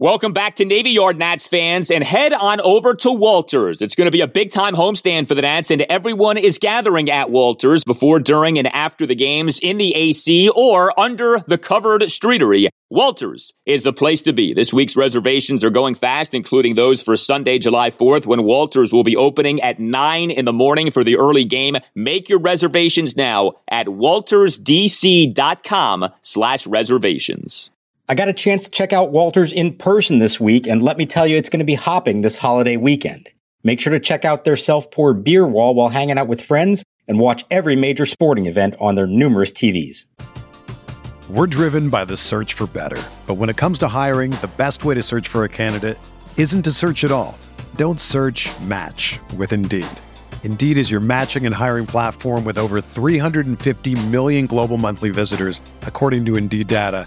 Welcome back to Navy Yard Nats fans and head on over to Walters. It's going to be a big time homestand for the Nats and everyone is gathering at Walters before, during, and after the games in the AC or under the covered streetery. Walters is the place to be. This week's reservations are going fast, including those for Sunday, July 4th, when Walters will be opening at 9 in the morning for the early game. Make your reservations now at waltersdc.com slash reservations. I got a chance to check out Walters in person this week, and let me tell you, it's going to be hopping this holiday weekend. Make sure to check out their self-poured beer wall while hanging out with friends and watch every major sporting event on their numerous TVs. We're driven by the search for better. But when it comes to hiring, the best way to search for a candidate isn't to search at all. Don't search match with Indeed. Indeed is your matching and hiring platform with over 350 million global monthly visitors, according to Indeed data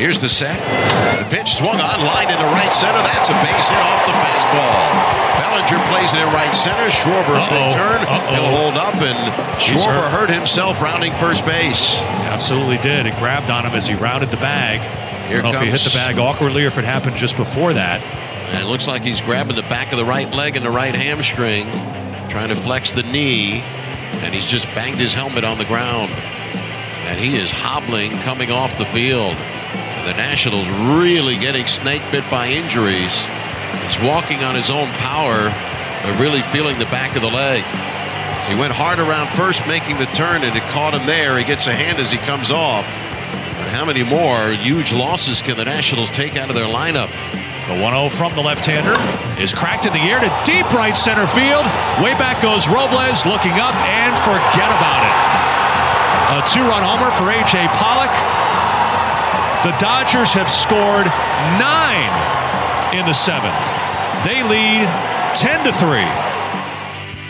Here's the set. The pitch swung on, line into right center. That's a base hit off the fastball. Bellinger plays it in right center. Schwarber Uh-oh. turn. Uh-oh. He'll hold up, and Schwarber hurt. hurt himself rounding first base. Absolutely did. It grabbed on him as he rounded the bag. Here I don't know if he hit the bag awkwardly or if it happened just before that. And it looks like he's grabbing the back of the right leg and the right hamstring, trying to flex the knee, and he's just banged his helmet on the ground. And he is hobbling coming off the field. The Nationals really getting snake bit by injuries. He's walking on his own power, but really feeling the back of the leg. So he went hard around first, making the turn, and it caught him there. He gets a hand as he comes off. But how many more huge losses can the Nationals take out of their lineup? The 1 0 from the left hander is cracked in the air to deep right center field. Way back goes Robles, looking up, and forget about it. A two run homer for A.J. Pollock. The Dodgers have scored nine in the seventh. They lead 10 to 3.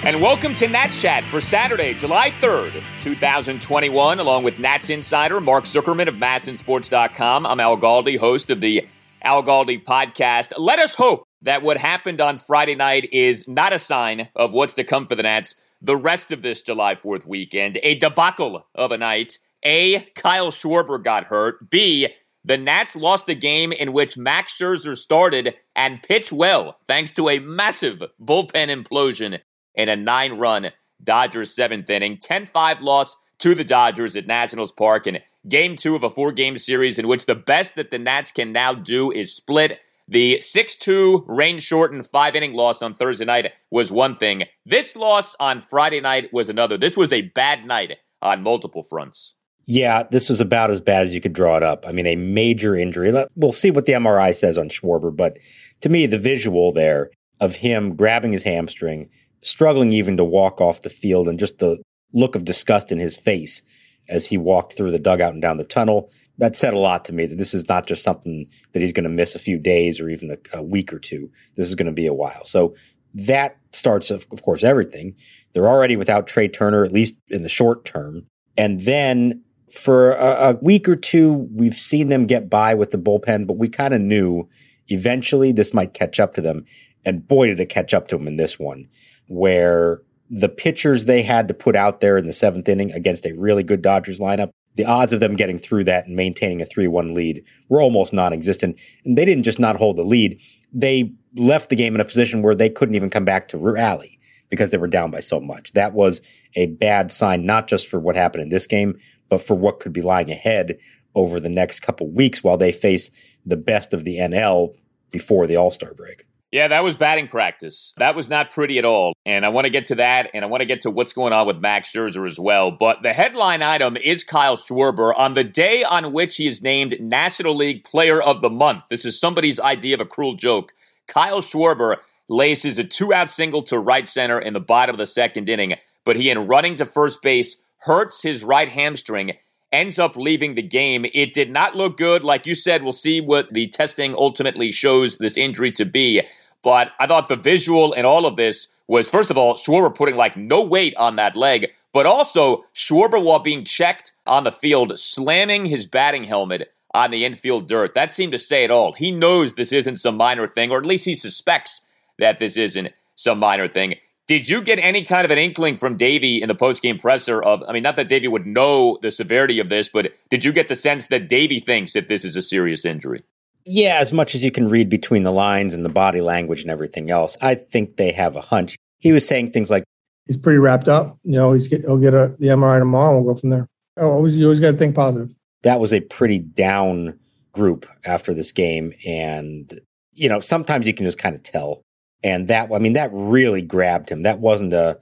And welcome to Nats Chat for Saturday, July 3rd, 2021, along with Nats insider Mark Zuckerman of MASNsports.com. I'm Al Galdi, host of the Al Galdi podcast. Let us hope that what happened on Friday night is not a sign of what's to come for the Nats the rest of this July 4th weekend. A debacle of a night. A, Kyle Schwarber got hurt. B, the Nats lost a game in which Max Scherzer started and pitched well, thanks to a massive bullpen implosion in a nine run Dodgers seventh inning. 10 5 loss to the Dodgers at Nationals Park in game two of a four game series in which the best that the Nats can now do is split. The 6 2 rain shortened five inning loss on Thursday night was one thing. This loss on Friday night was another. This was a bad night on multiple fronts. Yeah, this was about as bad as you could draw it up. I mean, a major injury. We'll see what the MRI says on Schwarber, but to me, the visual there of him grabbing his hamstring, struggling even to walk off the field, and just the look of disgust in his face as he walked through the dugout and down the tunnel, that said a lot to me that this is not just something that he's going to miss a few days or even a, a week or two. This is going to be a while. So that starts, of, of course, everything. They're already without Trey Turner, at least in the short term. And then for a, a week or two, we've seen them get by with the bullpen, but we kind of knew eventually this might catch up to them. And boy, did it catch up to them in this one, where the pitchers they had to put out there in the seventh inning against a really good Dodgers lineup, the odds of them getting through that and maintaining a 3 1 lead were almost non existent. And they didn't just not hold the lead, they left the game in a position where they couldn't even come back to rally because they were down by so much. That was a bad sign, not just for what happened in this game, but for what could be lying ahead over the next couple weeks while they face the best of the NL before the All Star break. Yeah, that was batting practice. That was not pretty at all. And I want to get to that, and I want to get to what's going on with Max Scherzer as well. But the headline item is Kyle Schwarber on the day on which he is named National League Player of the Month. This is somebody's idea of a cruel joke. Kyle Schwarber laces a two out single to right center in the bottom of the second inning, but he, in running to first base, hurts his right hamstring ends up leaving the game. It did not look good. Like you said, we'll see what the testing ultimately shows this injury to be. But I thought the visual in all of this was, first of all, Schwarber putting like no weight on that leg, but also Schwarber, while being checked on the field, slamming his batting helmet on the infield dirt. That seemed to say it all. He knows this isn't some minor thing, or at least he suspects that this isn't some minor thing. Did you get any kind of an inkling from Davey in the postgame presser of, I mean, not that Davey would know the severity of this, but did you get the sense that Davey thinks that this is a serious injury? Yeah, as much as you can read between the lines and the body language and everything else, I think they have a hunch. He was saying things like, "He's pretty wrapped up. You know, he's get, he'll get a, the MRI tomorrow. and We'll go from there." Oh, always you always got to think positive. That was a pretty down group after this game, and you know sometimes you can just kind of tell. And that, I mean, that really grabbed him. That wasn't a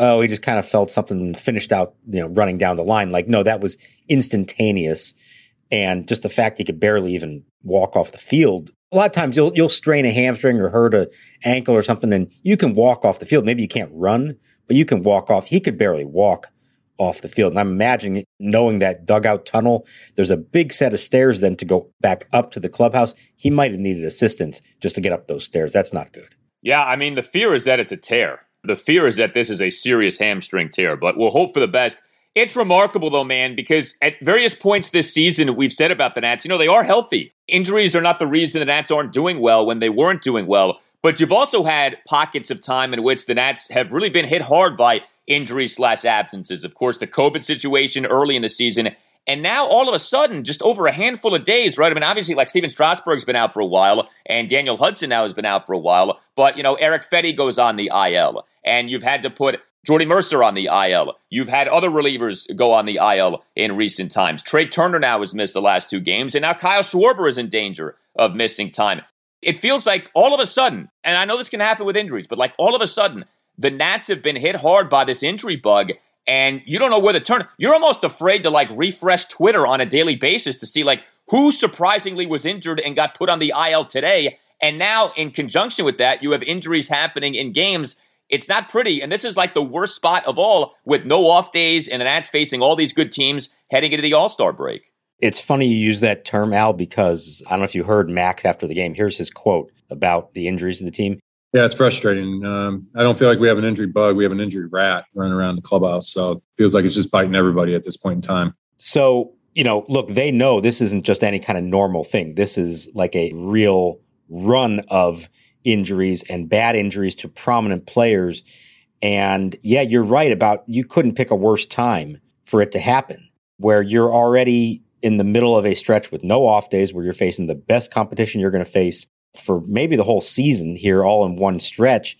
oh, he just kind of felt something finished out, you know, running down the line. Like, no, that was instantaneous. And just the fact he could barely even walk off the field. A lot of times you'll you'll strain a hamstring or hurt a ankle or something, and you can walk off the field. Maybe you can't run, but you can walk off. He could barely walk off the field. And I'm imagining knowing that dugout tunnel, there's a big set of stairs then to go back up to the clubhouse. He might have needed assistance just to get up those stairs. That's not good. Yeah, I mean, the fear is that it's a tear. The fear is that this is a serious hamstring tear, but we'll hope for the best. It's remarkable, though, man, because at various points this season, we've said about the Nats, you know, they are healthy. Injuries are not the reason the Nats aren't doing well when they weren't doing well. But you've also had pockets of time in which the Nats have really been hit hard by injuries slash absences. Of course, the COVID situation early in the season. And now all of a sudden, just over a handful of days, right? I mean, obviously, like Stephen Strasburg's been out for a while, and Daniel Hudson now has been out for a while. But, you know, Erick Fedde goes on the IL. And you've had to put Jordy Mercer on the IL. You've had other relievers go on the IL in recent times. Trey Turner now has missed the last two games, and now Kyle Schwarber is in danger of missing time. It feels like all of a sudden, and I know this can happen with injuries, but like all of a sudden, the Nats have been hit hard by this injury bug, and you don't know where to turn. You're almost afraid to like refresh Twitter on a daily basis to see like who surprisingly was injured and got put on the IL today. And now, in conjunction with that, you have injuries happening in games it's not pretty. And this is like the worst spot of all with no off days and the Nats facing all these good teams heading into the All Star break. It's funny you use that term, Al, because I don't know if you heard Max after the game. Here's his quote about the injuries of the team. Yeah, it's frustrating. Um, I don't feel like we have an injury bug. We have an injury rat running around the clubhouse. So it feels like it's just biting everybody at this point in time. So, you know, look, they know this isn't just any kind of normal thing. This is like a real run of injuries and bad injuries to prominent players. And yeah, you're right about you couldn't pick a worse time for it to happen where you're already in the middle of a stretch with no off days where you're facing the best competition you're going to face for maybe the whole season here all in one stretch.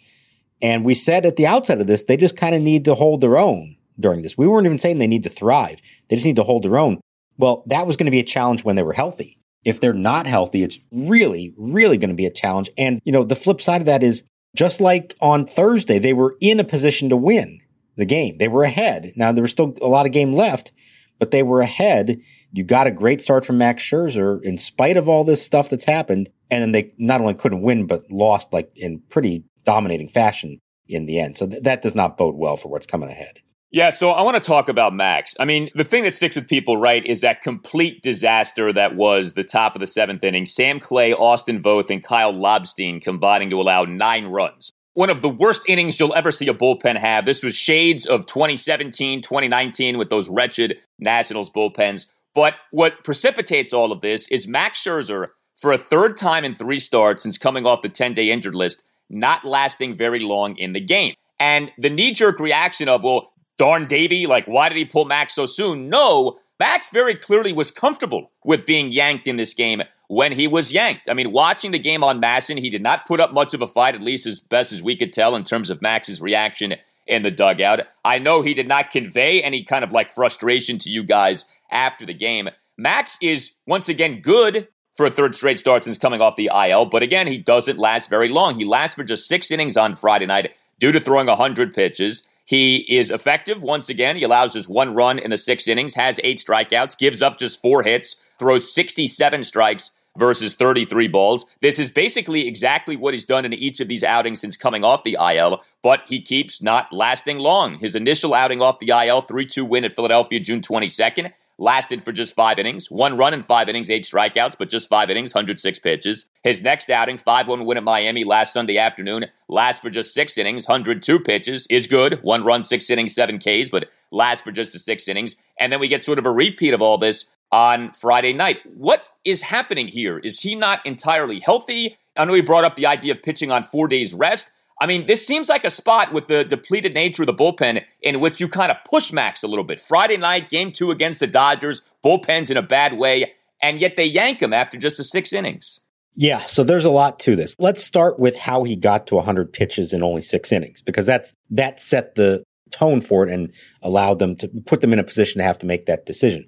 And we said at the outset of this, they just kind of need to hold their own during this. We weren't even saying they need to thrive. They just need to hold their own. Well, that was going to be a challenge when they were healthy. If they're not healthy, it's really, really going to be a challenge. And, you know, the flip side of that is just like on Thursday, they were in a position to win the game. They were ahead. Now, there was still a lot of game left, but they were ahead. You got a great start from Max Scherzer in spite of all this stuff that's happened. And then they not only couldn't win, but lost like in pretty dominating fashion in the end. So th- that does not bode well for what's coming ahead. Yeah, so I want to talk about Max. I mean, the thing that sticks with people, right, is that complete disaster that was the top of the seventh inning. Sam Clay, Austin Voth, and Kyle Lobstein combining to allow nine runs. One of the worst innings you'll ever see a bullpen have. This was shades of 2017, 2019 with those wretched Nationals bullpens. But what precipitates all of this is Max Scherzer, for a third time in three starts since coming off the 10 day injured list, not lasting very long in the game. And the knee jerk reaction of, well, darn Davey, like, why did he pull Max so soon? No, Max very clearly was comfortable with being yanked in this game when he was yanked. I mean, watching the game on MASN, he did not put up much of a fight, at least as best as we could tell in terms of Max's reaction in the dugout. I know he did not convey any kind of like frustration to you guys after the game. Max is once again good for a third straight start since coming off the IL. But again, he doesn't last very long. He lasts for just six innings on Friday night due to throwing 100 pitches. He is effective once again. He allows just one run in the six innings, has eight strikeouts, gives up just four hits, throws 67 strikes versus 33 balls. This is basically exactly what he's done in each of these outings since coming off the IL, but he keeps not lasting long. His initial outing off the IL, 3 2 win at Philadelphia June 22nd, lasted for just five innings, one run in five innings, eight strikeouts, but just five innings, 106 pitches. His next outing, 5 1 win at Miami last Sunday afternoon, lasts for just six innings, 102 pitches, is good. One run, six innings, seven Ks, but lasts for just the six innings. And then we get sort of a repeat of all this on Friday night. What is happening here? Is he not entirely healthy? I know he brought up the idea of pitching on four days rest. I mean, this seems like a spot with the depleted nature of the bullpen in which you kind of push Max a little bit. Friday night, game two against the Dodgers, bullpen's in a bad way, and yet they yank him after just the six innings. Yeah, so there's a lot to this. Let's start with how he got to 100 pitches in only six innings, because that's that set the tone for it and allowed them to put them in a position to have to make that decision.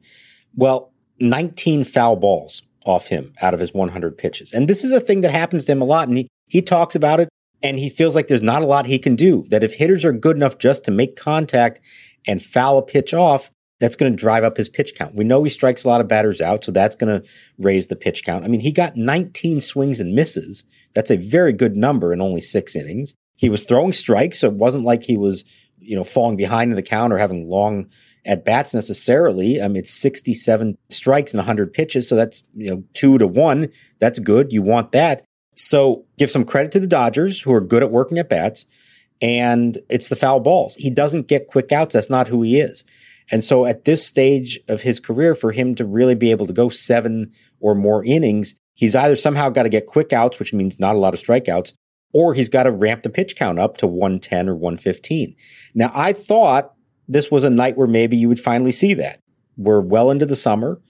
Well, 19 foul balls off him out of his 100 pitches. And this is a thing that happens to him a lot. And he, he talks about it and he feels like there's not a lot he can do. That if hitters are good enough just to make contact and foul a pitch off, that's going to drive up his pitch count. We know he strikes a lot of batters out, so that's going to raise the pitch count. I mean, he got 19 swings and misses. That's a very good number in only six innings. He was throwing strikes, so it wasn't like he was, you know, falling behind in the count or having long at bats necessarily. I mean, it's 67 strikes and 100 pitches. So that's, you know, two to one. That's good. You want that. So give some credit to the Dodgers who are good at working at bats. And it's the foul balls. He doesn't get quick outs. That's not who he is. And so at this stage of his career, for him to really be able to go seven or more innings, he's either somehow got to get quick outs, which means not a lot of strikeouts, or he's got to ramp the pitch count up to 110 or 115. Now, I thought this was a night where maybe you would finally see that. We're well into the summer.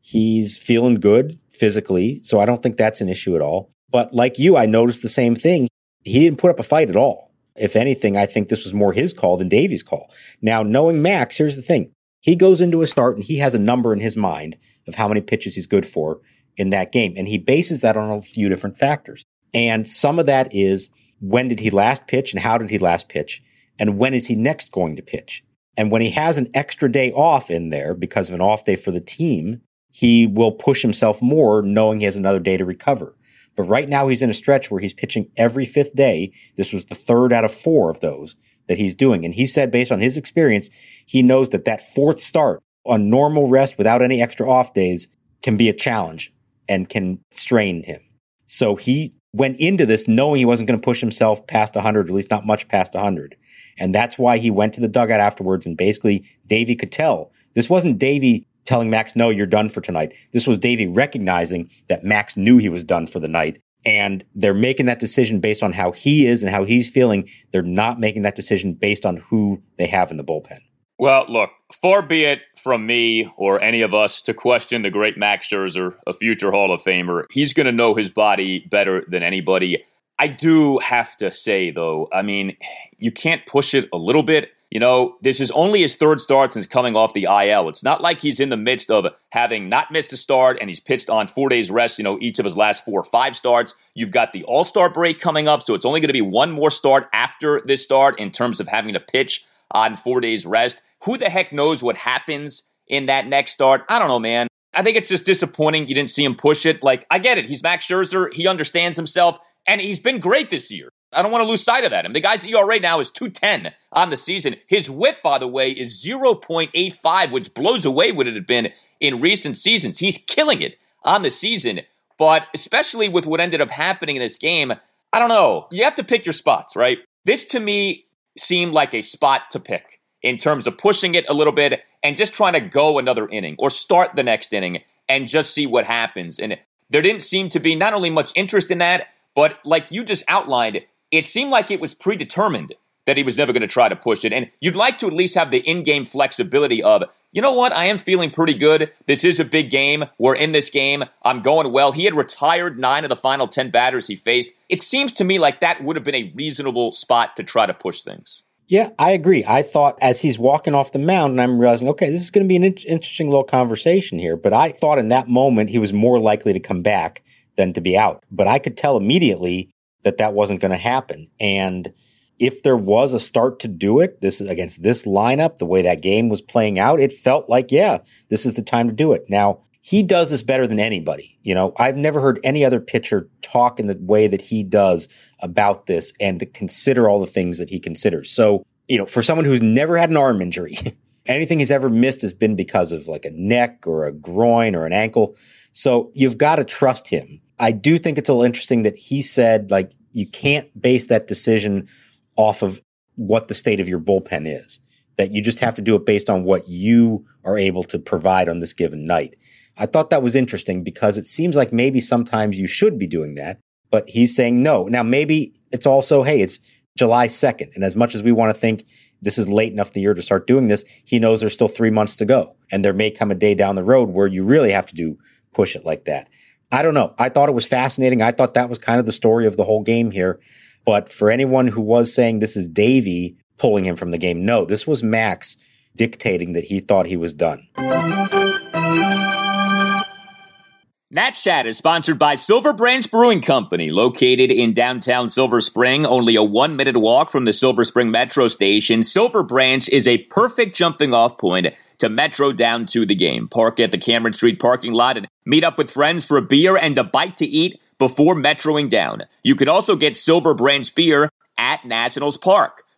He's feeling good physically, so I don't think that's an issue at all. But like you, I noticed the same thing. He didn't put up a fight at all. If anything, I think this was more his call than Davy's call. Now, knowing Max, here's the thing. He goes into a start and he has a number in his mind of how many pitches he's good for in that game. And he bases that on a few different factors. And some of that is when did he last pitch and how did he last pitch? And when is he next going to pitch? And when he has an extra day off in there because of an off day for the team, he will push himself more knowing he has another day to recover. But right now he's in a stretch where he's pitching every fifth day. This was the third out of four of those that he's doing. And he said based on his experience, he knows that that fourth start on normal rest without any extra off days can be a challenge and can strain him. So he went into this knowing he wasn't going to push himself past 100, at least not much past 100. And that's why he went to the dugout afterwards. And basically, Davey could tell this wasn't Davey telling Max, no, you're done for tonight. This was Davey recognizing that Max knew he was done for the night. And they're making that decision based on how he is and how he's feeling. They're not making that decision based on who they have in the bullpen. Well, look, far be it from me or any of us to question the great Max Scherzer, a future Hall of Famer. He's going to know his body better than anybody. I do have to say, though, I mean, you can't push it a little bit. You know, this is only his third start since coming off the IL. It's not like he's in the midst of having not missed a start and he's pitched on four days rest, you know, each of his last four or five starts. You've got the All Star break coming up, so it's only going to be one more start after this start in terms of having to pitch on four days rest. Who the heck knows what happens in that next start? I don't know, man. I think it's just disappointing you didn't see him push it. Like, I get it. He's Max Scherzer. He understands himself. And he's been great this year. I don't want to lose sight of that. And the guy's ERA now is 210 on the season. His whip, by the way, is 0.85, which blows away what it had been in recent seasons. He's killing it on the season. But especially with what ended up happening in this game, I don't know. You have to pick your spots, right? This to me seemed like a spot to pick in terms of pushing it a little bit and just trying to go another inning or start the next inning and just see what happens. And there didn't seem to be not only much interest in that, but like you just outlined, it seemed like it was predetermined that he was never going to try to push it. And you'd like to at least have the in game flexibility of, you know what, I am feeling pretty good. This is a big game. We're in this game. I'm going well. He had retired nine of the final 10 batters he faced. It seems to me like that would have been a reasonable spot to try to push things. Yeah, I agree. I thought as he's walking off the mound, and I'm realizing, okay, this is going to be an in- interesting little conversation here. But I thought in that moment he was more likely to come back than to be out. But I could tell immediately that that wasn't going to happen. And if there was a start to do it, this is against this lineup, the way that game was playing out, it felt like, yeah, this is the time to do it. Now, he does this better than anybody. You know, I've never heard any other pitcher talk in the way that he does about this and to consider all the things that he considers. So, you know, for someone who's never had an arm injury, anything he's ever missed has been because of like a neck or a groin or an ankle. So you've got to trust him. I do think it's a little interesting that he said, like, you can't base that decision off of what the state of your bullpen is, that you just have to do it based on what you are able to provide on this given night. I thought that was interesting because it seems like maybe sometimes you should be doing that, but he's saying no. Now, maybe it's also, hey, it's July 2nd. And as much as we want to think this is late enough in the year to start doing this, he knows there's still three months to go. And there may come a day down the road where you really have to do push it like that. I don't know. I thought it was fascinating. I thought that was kind of the story of the whole game here. But for anyone who was saying this is Davey pulling him from the game, no, this was Max dictating that he thought he was done. Nats Chat is sponsored by Silver Branch Brewing Company, located in downtown Silver Spring, only a one minute walk from the Silver Spring Metro station. Silver Branch is a perfect jumping off point to Metro down to the game. Park at the Cameron Street parking lot and meet up with friends for a beer and a bite to eat before metroing down. You can also get Silver Branch beer at Nationals Park.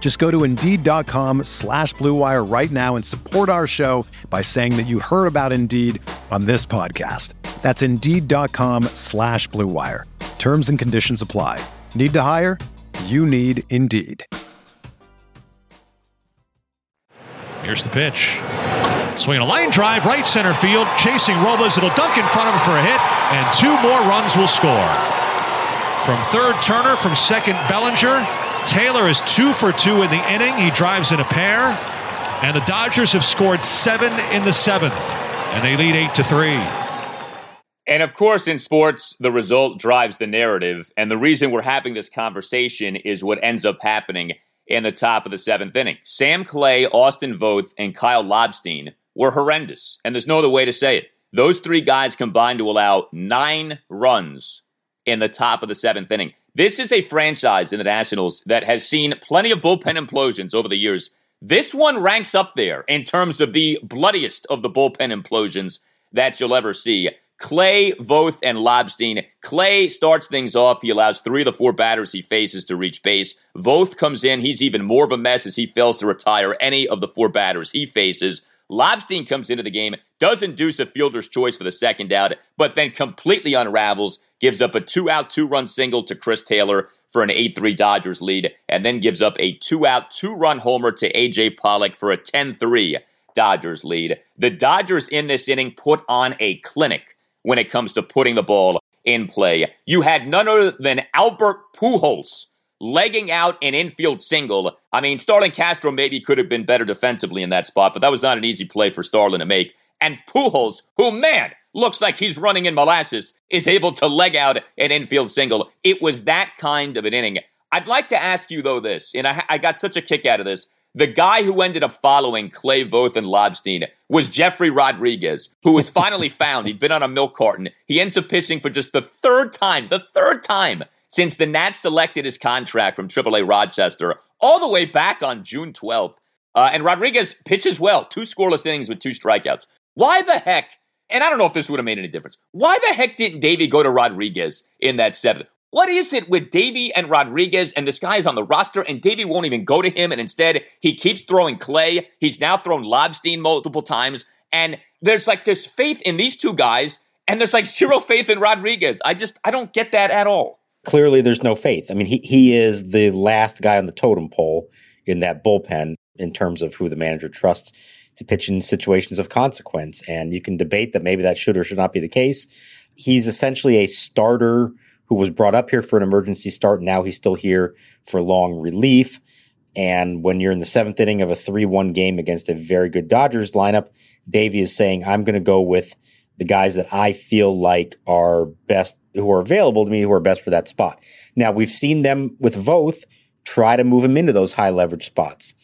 Just go to Indeed.com slash BlueWire right now and support our show by saying that you heard about Indeed on this podcast. That's Indeed.com slash BlueWire. Terms and conditions apply. Need to hire? You need Indeed. Here's the pitch. Swinging a line drive, right center field, chasing Robles. It'll dunk in front of him for a hit, and two more runs will score. From third, Turner. From second, Bellinger. Taylor is two for two in the inning. He drives in a pair, and the Dodgers have scored seven in the seventh, and they lead eight to three. And of course, in sports, the result drives the narrative. And the reason we're having this conversation is what ends up happening in the top of the seventh inning. Sam Clay, Austin Voth, and Kyle Lobstein were horrendous. And there's no other way to say it. Those three guys combined to allow nine runs in the top of the seventh inning. This is a franchise in the Nationals that has seen plenty of bullpen implosions over the years. This one ranks up there in terms of the bloodiest of the bullpen implosions that you'll ever see. Clay, Voth, and Lobstein. Clay starts things off. He allows three of the four batters he faces to reach base. Voth comes in. He's even more of a mess as he fails to retire any of the four batters he faces. Lobstein comes into the game, does induce a fielder's choice for the second out, but then completely unravels, gives up a two out, two run single to Chris Taylor for an 8 3 Dodgers lead, and then gives up a two out, two run homer to A.J. Pollock for a 10 3 Dodgers lead. The Dodgers in this inning put on a clinic when it comes to putting the ball in play. You had none other than Albert Pujols legging out an infield single. I mean, Starlin Castro maybe could have been better defensively in that spot, but that was not an easy play for Starlin to make. And Pujols, who, man, looks like he's running in molasses, is able to leg out an infield single. It was that kind of an inning. I'd like to ask you, though, this, and I, I got such a kick out of this. The guy who ended up following Clay Voth and Lobstein was Jefry Rodriguez, who was finally found. He'd been on a milk carton. He ends up pitching for just the third time, the third time since the Nats selected his contract from AAA Rochester all the way back on June 12th. Uh, and Rodriguez pitches well, two scoreless innings with two strikeouts. Why the heck? And I don't know if this would have made any difference. Why the heck didn't Davey go to Rodriguez in that seventh? What is it with Davey and Rodriguez and this guy is on the roster and Davey won't even go to him and instead he keeps throwing Clay. He's now thrown Lobstein multiple times and there's like this faith in these two guys and there's like zero faith in Rodriguez. I just I don't get that at all. Clearly there's no faith. I mean he he is the last guy on the totem pole in that bullpen in terms of who the manager trusts to pitch in situations of consequence and you can debate that maybe that should or should not be the case. He's essentially a starter who was brought up here for an emergency start. Now he's still here for long relief. And when you're in the seventh inning of a 3 1 game against a very good Dodgers lineup, Davey is saying, I'm going to go with the guys that I feel like are best, who are available to me, who are best for that spot. Now, we've seen them with Voth try to move him into those high leverage spots.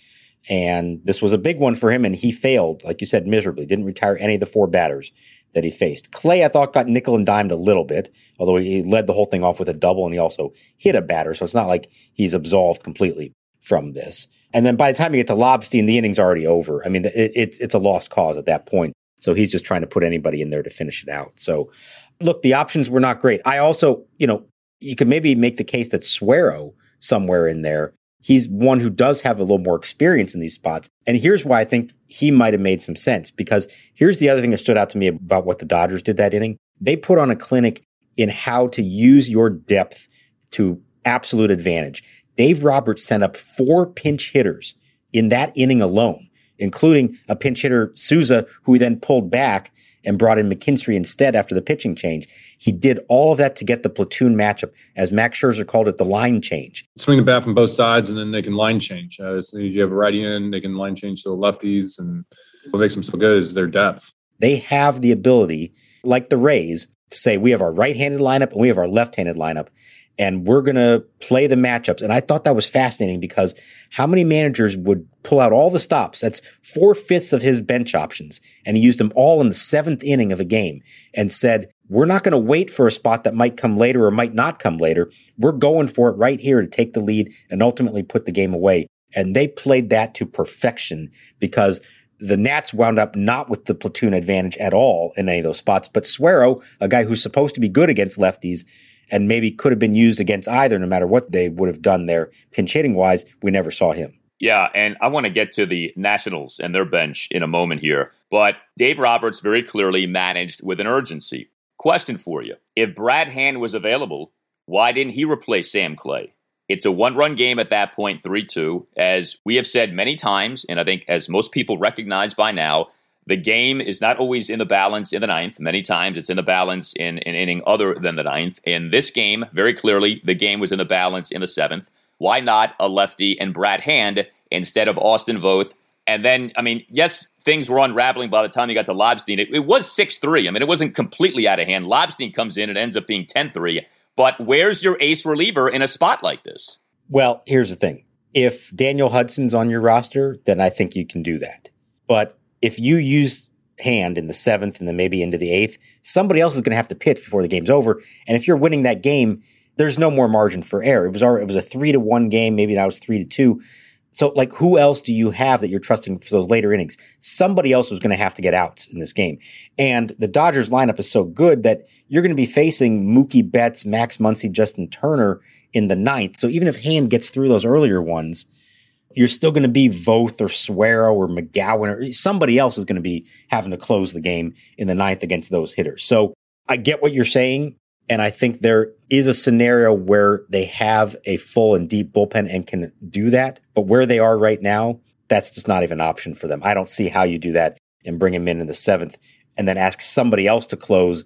And this was a big one for him, and he failed, like you said, miserably. Didn't retire any of the four batters that he faced. Clay, I thought, got nickel and dimed a little bit, although he led the whole thing off with a double and he also hit a batter. So it's not like he's absolved completely from this. And then by the time you get to Lobstein, the inning's already over. I mean, it, it's, it's a lost cause at that point. So he's just trying to put anybody in there to finish it out. So look, the options were not great. I also, you know, you could maybe make the case that Suero somewhere in there he's one who does have a little more experience in these spots. And here's why I think he might have made some sense because here's the other thing that stood out to me about what the Dodgers did that inning. They put on a clinic in how to use your depth to absolute advantage. Dave Roberts sent up four pinch hitters in that inning alone, including a pinch hitter, Souza, who he then pulled back and brought in McKinstry instead after the pitching change. He did all of that to get the platoon matchup, as Max Scherzer called it, the line change. Swing the bat from both sides, and then they can line change. Uh, as soon as you have a righty in, they can line change to the lefties. And what makes them so good is their depth. They have the ability, like the Rays, to say we have our right-handed lineup and we have our left-handed lineup and we're going to play the matchups. And I thought that was fascinating because how many managers would pull out all the stops? That's four fifths of his bench options. And he used them all in the seventh inning of a game and said, we're not going to wait for a spot that might come later or might not come later. We're going for it right here to take the lead and ultimately put the game away. And they played that to perfection because the Nats wound up not with the platoon advantage at all in any of those spots. But Suero, a guy who's supposed to be good against lefties, and maybe could have been used against either, no matter what they would have done there pinch hitting wise. We never saw him. Yeah, and I want to get to the Nationals and their bench in a moment here. But Dave Roberts very clearly managed with an urgency. Question for you If Brad Hand was available, why didn't he replace Sam Clay? It's a one run game at that point, 3 2. As we have said many times, and I think as most people recognize by now, the game is not always in the balance in the ninth. Many times it's in the balance in an inning other than the ninth. In this game, very clearly, the game was in the balance in the seventh. Why not a lefty and Brad Hand instead of Austin Voth? And then, I mean, yes, things were unraveling by the time you got to Lobstein. It, it was 6 3. I mean, it wasn't completely out of hand. Lobstein comes in and ends up being 10 3. But where's your ace reliever in a spot like this? Well, here's the thing. If Daniel Hudson's on your roster, then I think you can do that. But if you use hand in the seventh and then maybe into the eighth, somebody else is going to have to pitch before the game's over. And if you're winning that game, there's no more margin for error. It was it was a three to one game. Maybe now it's three to two. So like who else do you have that you're trusting for those later innings? Somebody else was going to have to get outs in this game. And the Dodgers lineup is so good that you're going to be facing Mookie Betts, Max Muncy, Justin Turner in the ninth. So even if Hand gets through those earlier ones, you're still going to be Voth or Suero or McGowan or somebody else is going to be having to close the game in the ninth against those hitters. So I get what you're saying, And I think there is a scenario where they have a full and deep bullpen and can do that. But where they are right now, that's just not even an option for them. I don't see how you do that and bring him in in the seventh and then ask somebody else to close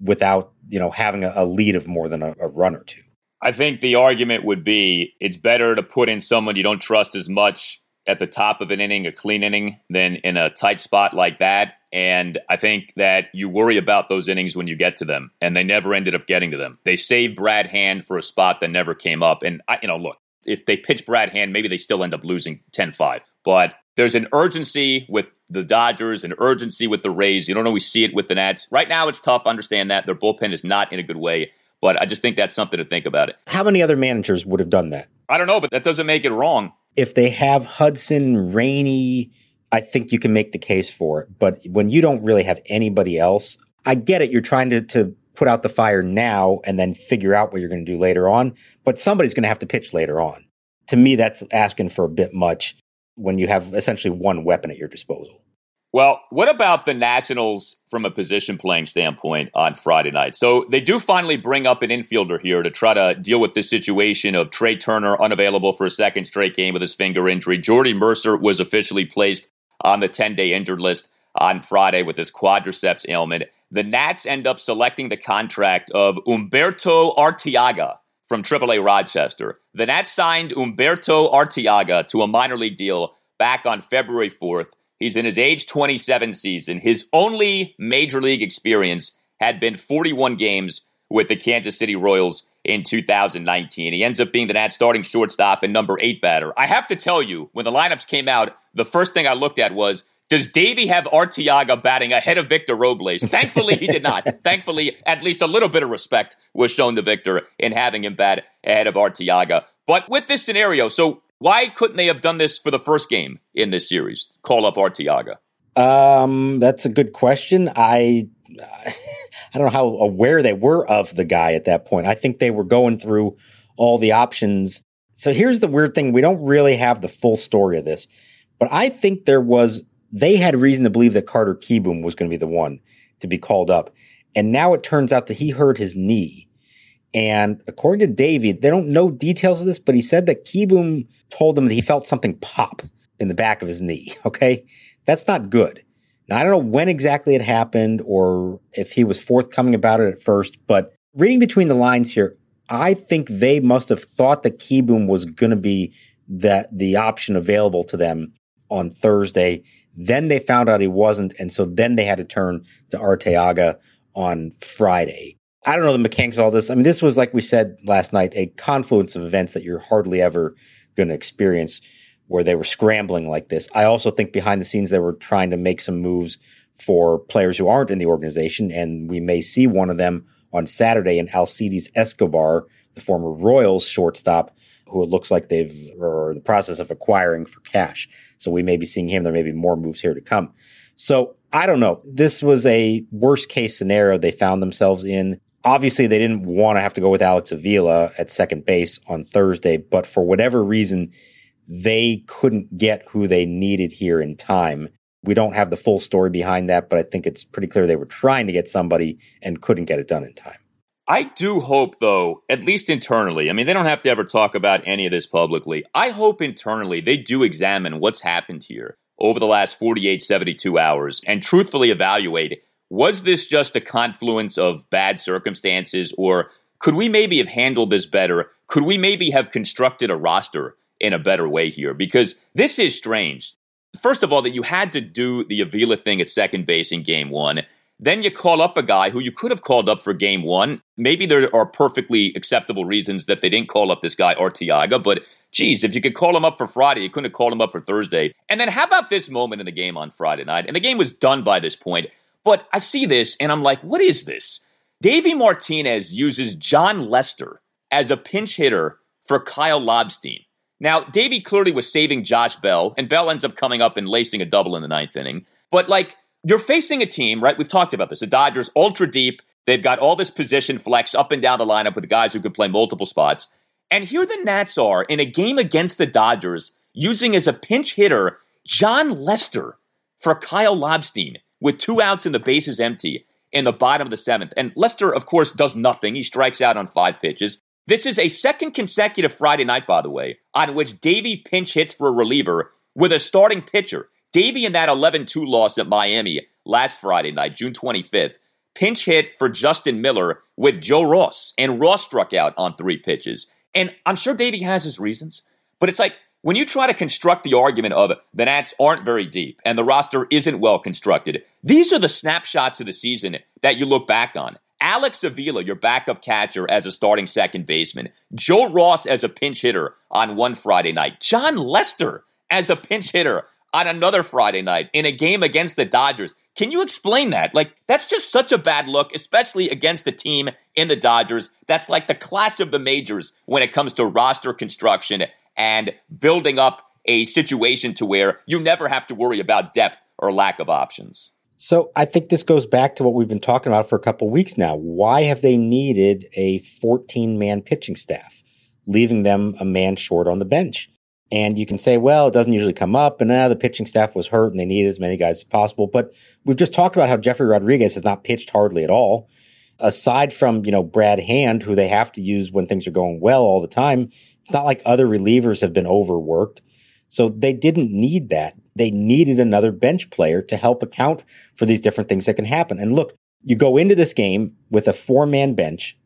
without, you know, having a, a lead of more than a, a run or two. I think the argument would be it's better to put in someone you don't trust as much at the top of an inning, a clean inning, than in a tight spot like that. And I think that you worry about those innings when you get to them, and they never ended up getting to them. They saved Brad Hand for a spot that never came up. And, I, you know, look, if they pitch Brad Hand, maybe they still end up losing 10 5. But there's an urgency with the Dodgers, an urgency with the Rays. You don't always see it with the Nats. Right now, it's tough. Understand that. Their bullpen is not in a good way. But I just think that's something to think about it. How many other managers would have done that? I don't know, but that doesn't make it wrong. If they have Hudson, Rainey, I think you can make the case for it. But when you don't really have anybody else, I get it. You're trying to, to put out the fire now and then figure out what you're going to do later on. But somebody's going to have to pitch later on. To me, that's asking for a bit much when you have essentially one weapon at your disposal. Well, what about the Nationals from a position playing standpoint on Friday night? So they do finally bring up an infielder here to try to deal with this situation of Trey Turner unavailable for a second straight game with his finger injury. Jordy Mercer was officially placed on the 10 day injured list on Friday with his quadriceps ailment. The Nats end up selecting the contract of Humberto Arteaga from AAA Rochester. The Nats signed Humberto Arteaga to a minor league deal back on February 4th. He's in his age 27 season. His only major league experience had been 41 games with the Kansas City Royals in 2019. He ends up being the Nats starting shortstop and number eight batter. I have to tell you, when the lineups came out, the first thing I looked at was does Davey have Arteaga batting ahead of Victor Robles? Thankfully, he did not. Thankfully, at least a little bit of respect was shown to Victor in having him bat ahead of Arteaga. But with this scenario, so why couldn't they have done this for the first game in this series? Call up Arteaga. Um, that's a good question. I I don't know how aware they were of the guy at that point. I think they were going through all the options. So here's the weird thing: we don't really have the full story of this, but I think there was they had reason to believe that Carter Kieboom was going to be the one to be called up, and now it turns out that he hurt his knee and according to Davey, they don't know details of this, but he said that Kieboom told them that he felt something pop in the back of his knee. Okay. That's not good. Now, I don't know when exactly it happened or if he was forthcoming about it at first, but reading between the lines here, I think they must have thought that Kieboom was going to be that the option available to them on Thursday. Then they found out he wasn't. And so then they had to turn to Arteaga on Friday. I don't know the mechanics of all this. I mean, this was, like we said last night, a confluence of events that you're hardly ever going to experience where they were scrambling like this. I also think behind the scenes, they were trying to make some moves for players who aren't in the organization. And we may see one of them on Saturday in Alcides Escobar, the former Royals shortstop, who it looks like they've are in the process of acquiring for cash. So we may be seeing him. There may be more moves here to come. So I don't know. This was a worst case scenario they found themselves in. Obviously, they didn't want to have to go with Alex Avila at second base on Thursday, but for whatever reason, they couldn't get who they needed here in time. We don't have the full story behind that, but I think it's pretty clear they were trying to get somebody and couldn't get it done in time. I do hope, though, at least internally, I mean, they don't have to ever talk about any of this publicly. I hope internally they do examine what's happened here over the last 48, 72 hours and truthfully evaluate was this just a confluence of bad circumstances, or could we maybe have handled this better? Could we maybe have constructed a roster in a better way here? Because this is strange. First of all, that you had to do the Avila thing at second base in game one. Then you call up a guy who you could have called up for game one. Maybe there are perfectly acceptable reasons that they didn't call up this guy Arteaga, but geez, if you could call him up for Friday, you couldn't have called him up for Thursday. And then how about this moment in the game on Friday night? And the game was done by this point. But I see this and I'm like, what is this? Davey Martinez uses Jon Lester as a pinch hitter for Kyle Lobstein. Now, Davey clearly was saving Josh Bell, and Bell ends up coming up and lacing a double in the ninth inning. But like, you're facing a team, right? We've talked about this. The Dodgers, ultra deep. They've got all this position flex up and down the lineup with guys who could play multiple spots. And here the Nats are in a game against the Dodgers using as a pinch hitter Jon Lester for Kyle Lobstein with two outs and the bases empty. in the bottom of the seventh. And Lester, of course, does nothing. He strikes out on five pitches. This is a second consecutive Friday night, by the way, on which Davey pinch hits for a reliever with a starting pitcher. Davey in that 11 2 loss at Miami last Friday night, June 25th, pinch hit for Justin Miller with Joe Ross, and Ross struck out on three pitches. And I'm sure Davey has his reasons, but it's like when you try to construct the argument of the Nats aren't very deep and the roster isn't well constructed, these are the snapshots of the season that you look back on. Alex Avila, your backup catcher as a starting second baseman. Joe Ross as a pinch hitter on one Friday night. Jon Lester as a pinch hitter on another Friday night in a game against the Dodgers. Can you explain that? Like, that's just such a bad look, especially against a team in the Dodgers that's like the class of the majors when it comes to roster construction and building up a situation to where you never have to worry about depth or lack of options. So I think this goes back to what we've been talking about for a couple weeks now. Why have they needed a 14 man pitching staff, leaving them a man short on the bench? And you can say, well, it doesn't usually come up, and uh, the pitching staff was hurt and they needed as many guys as possible. But we've just talked about how Jefry Rodriguez has not pitched hardly at all. Aside from, you know, Brad Hand, who they have to use when things are going well all the time, it's not like other relievers have been overworked. So they didn't need that. They needed another bench player to help account for these different things that can happen. And look, you go into this game with a four man bench,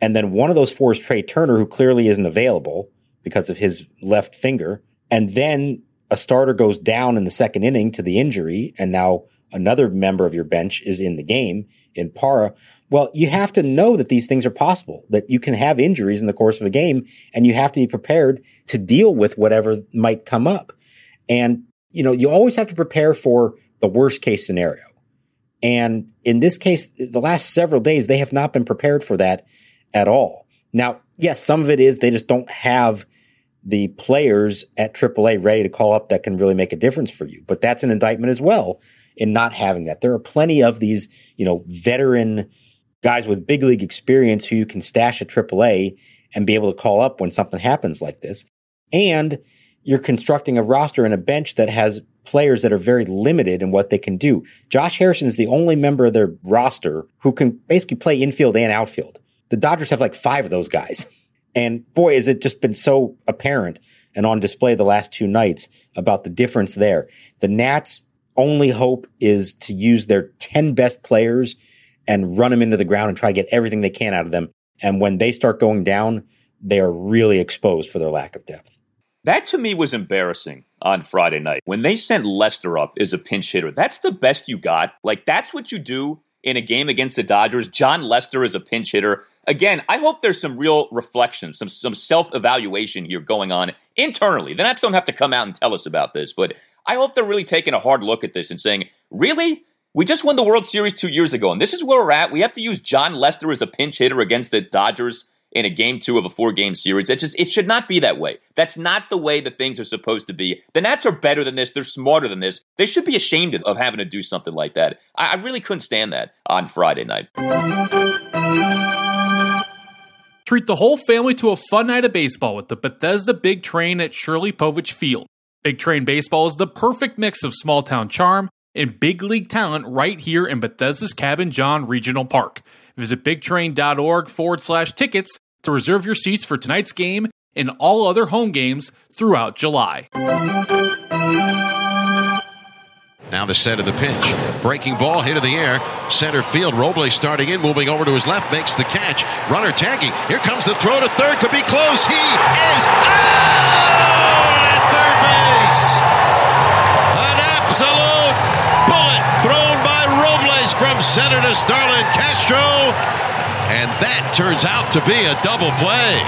and then one of those four is Trea Turner, who clearly isn't available because of his left finger. And then a starter goes down in the second inning to the injury, and now another member of your bench is in the game in Parra. Well, you have to know that these things are possible, that you can have injuries in the course of a game, and you have to be prepared to deal with whatever might come up. And, you know, you always have to prepare for the worst case scenario. And in this case, the last several days, they have not been prepared for that at all. Now, yes, some of it is they just don't have the players at AAA ready to call up that can really make a difference for you. But that's an indictment as well in not having that. There are plenty of these, you know, veteran guys with big league experience who you can stash at AAA and be able to call up when something happens like this. And you're constructing a roster and a bench that has players that are very limited in what they can do. Josh Harrison is the only member of their roster who can basically play infield and outfield. The Dodgers have like five of those guys. And boy, has it just been so apparent and on display the last two nights about the difference there. The Nats only hope is to use their 10 best players and run them into the ground and try to get everything they can out of them. And when they start going down, they are really exposed for their lack of depth. That to me was embarrassing on Friday night. When they sent Lester up as a pinch hitter, that's the best you got. Like, that's what you do in a game against the Dodgers. Jon Lester is a pinch hitter again, I hope there's some real reflection, some some self evaluation here going on internally. The Nats don't have to come out and tell us about this, but I hope they're really taking a hard look at this and saying, really. We just won the World Series two years ago, and this is where we're at. We have to use Jon Lester as a pinch hitter against the Dodgers in a game two of a four game series. It just it should not be that way. That's not the way the things are supposed to be. The Nats are better than this. They're smarter than this. They should be ashamed of having to do something like that. I, I really couldn't stand that on Friday night. Treat the whole family to a fun night of baseball with the Bethesda Big Train at Shirley Povich Field. Big Train Baseball is the perfect mix of small town charm and big league talent right here in Bethesda's Cabin John Regional Park. Visit bigtrain.org forward slash tickets to reserve your seats for tonight's game and all other home games throughout July. Now the set of the pitch. Breaking ball hit in the air. Center field. Robles starting in, moving over to his left, makes the catch. Runner tagging. Here comes the throw to third. Could be close. He is out from center to Starlin Castro. And that turns out to be a double play.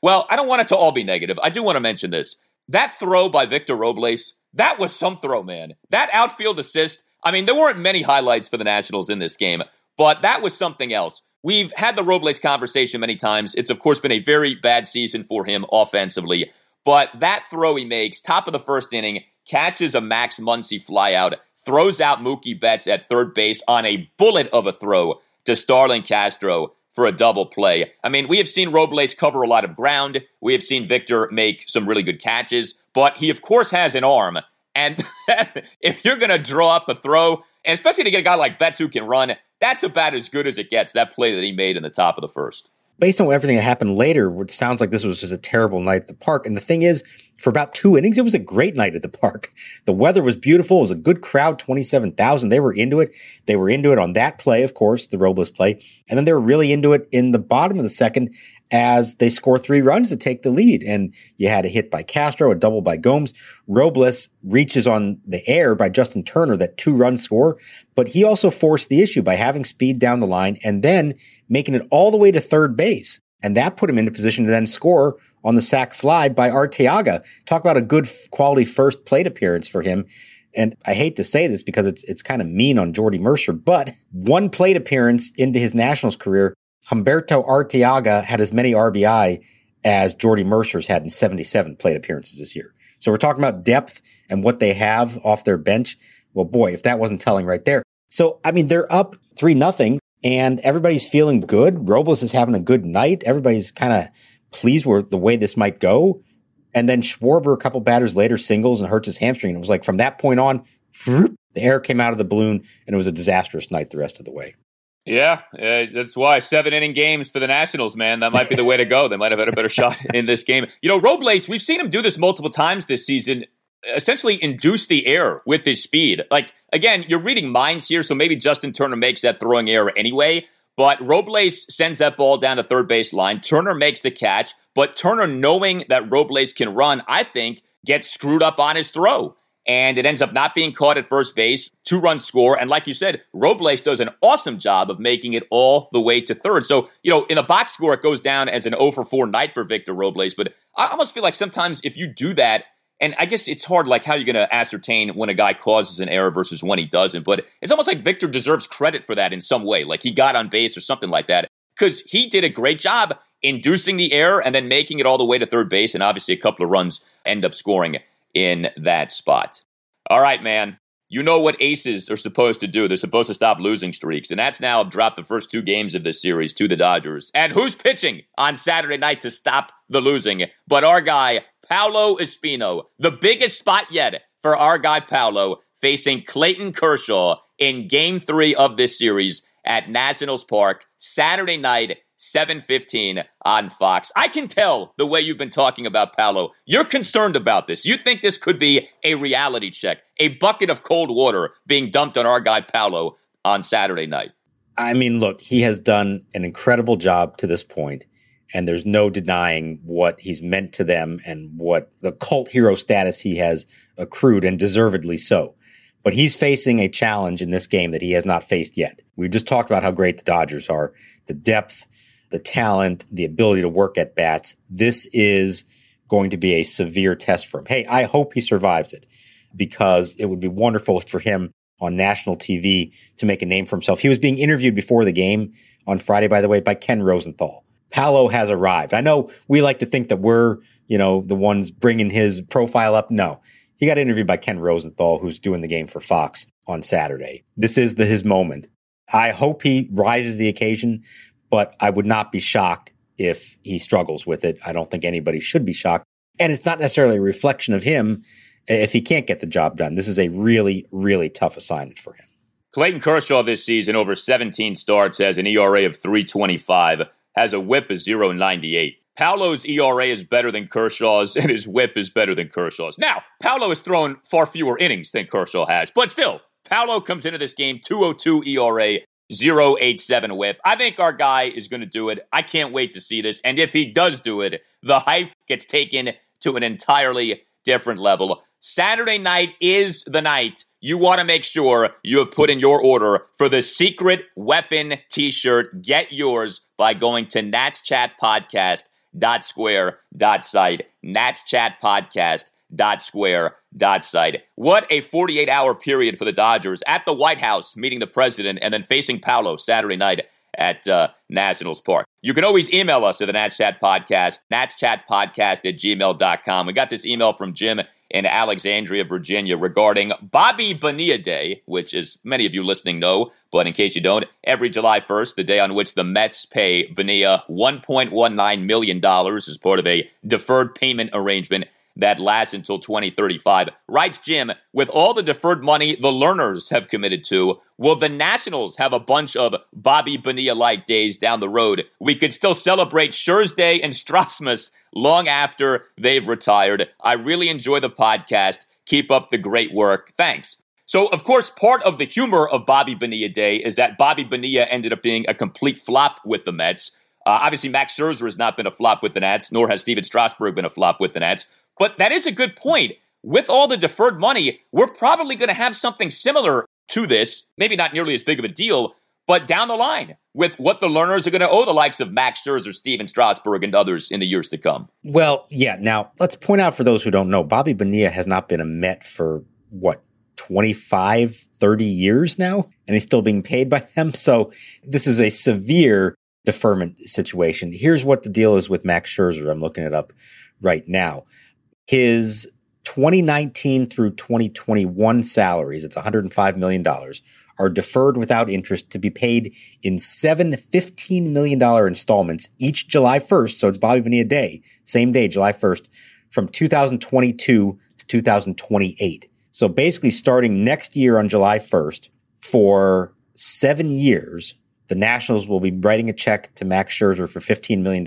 Well, I don't want it to all be negative. I do want to mention this. That throw by Victor Robles that was some throw, man. That outfield assist. I mean, there weren't many highlights for the Nationals in this game, but that was something else. We've had the Robles conversation many times. It's, of course, been a very bad season for him offensively. But that throw he makes, top of the first inning, catches a Max Muncy flyout, throws out Mookie Betts at third base on a bullet of a throw to Starlin Castro for a double play. I mean, we have seen Robles cover a lot of ground. We have seen Victor make some really good catches, but he, of course, has an arm. And if you're going to draw up a throw, and especially to get a guy like Betts who can run, that's about as good as it gets. That play that he made in the top of the first. Based on everything that happened later, it sounds like this was just a terrible night at the park. And the thing is, for about two innings, it was a great night at the park. The weather was beautiful. It was a good crowd, 27,000. They were into it. They were into it on that play, of course, the Robles play. And then they were really into it in the bottom of the second as they score three runs to take the lead. And you had a hit by Castro, a double by Gomes. Robles reaches on the air by Justin Turner, that two run score, but he also forced the issue by having speed down the line and then making it all the way to third base. And that put him into position to then score on the sac fly by Arteaga. Talk about a good quality first plate appearance for him. And I hate to say this because it's it's kind of mean on Jordy Mercer, but one plate appearance into his Nationals career Humberto Arteaga had as many RBI as Jordy Mercer's had in 77 plate appearances this year. So we're talking about depth and what they have off their bench. Well, boy, if that wasn't telling right there. So, I mean, they're up three nothing and everybody's feeling good. Robles is having a good night. Everybody's kind of pleased with the way this might go. And then Schwarber, a couple batters later, singles and hurts his hamstring. And it was like from that point on, the air came out of the balloon and it was a disastrous night the rest of the way. Yeah, uh, that's why seven inning games for the Nationals, man. That might be the way to go. They might have had a better shot in this game. You know, Robles, we've seen him do this multiple times this season. Essentially, induce the error with his speed. Like again, you're reading minds here, so maybe Justin Turner makes that throwing error anyway. But Robles sends that ball down the third base line. Turner makes the catch, but Turner, knowing that Robles can run, I think gets screwed up on his throw and it ends up not being caught at first base. Two run score. And like you said, Robles does an awesome job of making it all the way to third. So, you know, in the box score, it goes down as an 0 for 4 night for Victor Robles. But I almost feel like sometimes if you do that, and I guess it's hard, like how you're going to ascertain when a guy causes an error versus when he doesn't. But it's almost like Victor deserves credit for that in some way. Like he got on base or something like that. Because he did a great job inducing the error and then making it all the way to third base. And obviously, a couple of runs end up scoring in that spot. All right, man. You know what aces are supposed to do. They're supposed to stop losing streaks. And that's now dropped the first two games of this series to the Dodgers. And who's pitching on Saturday night to stop the losing? But our guy, Paolo Espino. The biggest spot yet for our guy, Paolo, facing Clayton Kershaw in game three of this series at Nationals Park Saturday night 7:15 on Fox. I can tell the way you've been talking about Paolo. You're concerned about this. You think this could be a reality check, a bucket of cold water being dumped on our guy Paolo on Saturday night. I mean, look, he has done an incredible job to this point, and there's no denying what he's meant to them and what the cult hero status he has accrued, and deservedly so. But he's facing a challenge in this game that he has not faced yet. We just talked about how great the Dodgers are, the depth the talent, the ability to work at bats. This is going to be a severe test for him. Hey, I hope he survives it because it would be wonderful for him on national TV to make a name for himself. He was being interviewed before the game on Friday, by the way, by Ken Rosenthal. Paolo has arrived. I know we like to think that we're, you know, the ones bringing his profile up. No, he got interviewed by Ken Rosenthal, who's doing the game for Fox on Saturday. This is the, his moment. I hope he rises the occasion, but I would not be shocked if he struggles with it. I don't think anybody should be shocked. And it's not necessarily a reflection of him if he can't get the job done. This is a really, really tough assignment for him. Clayton Kershaw this season, over 17 starts, has an ERA of 325, has a whip of 098. Paolo's ERA is better than Kershaw's, and his whip is better than Kershaw's. Now, Paolo has thrown far fewer innings than Kershaw has, but still, Paolo comes into this game 202 ERA, 087 whip. I think our guy is going to do it. I can't wait to see this. And if he does do it, the hype gets taken to an entirely different level. Saturday night is the night you want to make sure you have put in your order for the secret weapon t-shirt. Get yours by going to nat's chat podcast square natschatpodcast.square.site. Nats Chat Podcast dot square dot site. What a 48 hour period for the Dodgers at the White House meeting the president and then facing Paolo Saturday night at uh, Nationals Park. You can always email us at the Nats Chat Podcast, natschatpodcast at gmail.com. We got this email from Jim in Alexandria, Virginia regarding Bobby Bonilla Day, which, as many of you listening know, but in case you don't, every July 1st, the day on which the Mets pay Bonilla $1.19 million as part of a deferred payment arrangement that lasts until 2035. Writes Jim, with all the deferred money the Lerners have committed to, will the Nationals have a bunch of Bobby Bonilla like days down the road? We could still celebrate Day and Strasmus long after they've retired. I really enjoy the podcast. Keep up the great work. Thanks. So, of course, part of the humor of Bobby Bonilla Day is that Bobby Bonilla ended up being a complete flop with the Mets. Uh, obviously, Max Scherzer has not been a flop with the Nats, nor has Stephen Strasburg been a flop with the Nats. But that is a good point. With all the deferred money, we're probably going to have something similar to this. Maybe not nearly as big of a deal, but down the line with what the Lerners are going to owe the likes of Max Scherzer, Stephen Strasburg, and others in the years to come. Well, yeah. Now, let's point out for those who don't know, Bobby Bonilla has not been a Met for what, 25, 30 years now, and he's still being paid by them. So this is a severe deferment situation. Here's what the deal is with Max Scherzer. I'm looking it up right now. His 2019 through 2021 salaries, it's $105 million, are deferred without interest to be paid in seven $15 million installments each July 1st. So it's Bobby Bonilla Day, same day, July 1st, from 2022 to 2028. So basically, starting next year on July 1st for seven years, the Nationals will be writing a check to Max Scherzer for $15 million.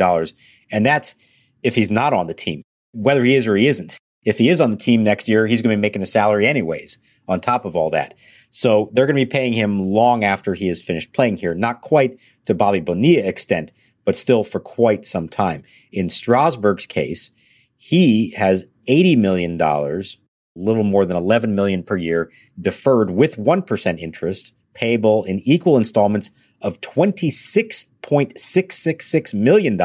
And that's if he's not on the team, whether he is or he isn't. If he is on the team next year, he's going to be making a salary anyways on top of all that. So they're going to be paying him long after he has finished playing here. Not quite to Bobby Bonilla extent, but still for quite some time. In Strasburg's case, he has $80 million a little more than 11 million per year deferred with 1% interest payable in equal installments of $26.666 million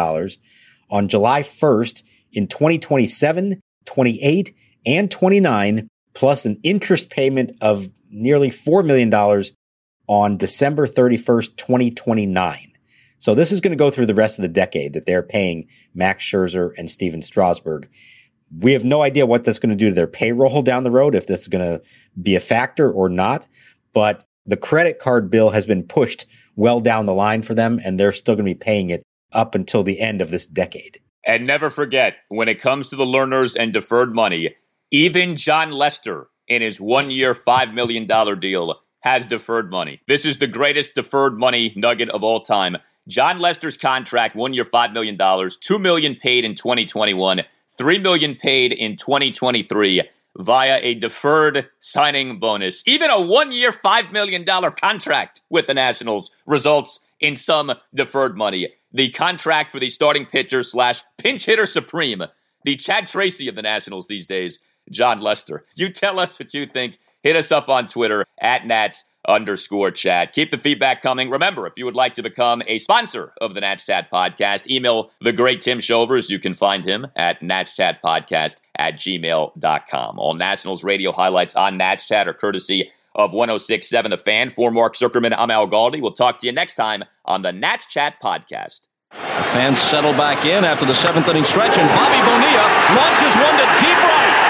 on July 1st in 2027, 28, and 29, plus an interest payment of nearly $4 million on December 31st, 2029. So this is going to go through the rest of the decade that they're paying Max Scherzer and Stephen Strasburg we have no idea what that's going to do to their payroll down the road, if this is going to be a factor or not. But the credit card bill has been pushed well down the line for them, and they're still going to be paying it up until the end of this decade. And never forget, when it comes to the Lerners and deferred money, even Jon Lester in his one year, $5 million deal has deferred money. This is the greatest deferred money nugget of all time. Jon Lester's contract, one year, $5 million, 2 million paid in 2021. 3 million paid in 2023 via a deferred signing bonus. Even a one-year, $5 million contract with the Nationals results in some deferred money. The contract for the starting pitcher slash pinch hitter supreme, the Chad Tracy of the Nationals these days, Jon Lester. You tell us what you think. Hit us up on Twitter at Nats underscore chat. Keep the feedback coming. Remember, if you would like to become a sponsor of the Nats Chat podcast, email the great Tim Shovers. You can find him at natschatpodcast at gmail.com. All Nationals radio highlights on Nats Chat are courtesy of 1067 The Fan. For Mark Zuckerman, I'm Al Galdi. We'll talk to you next time on the Nats Chat podcast. The fans settle back in after the seventh inning stretch, and Bobby Bonilla launches one to deep right.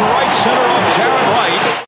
Right center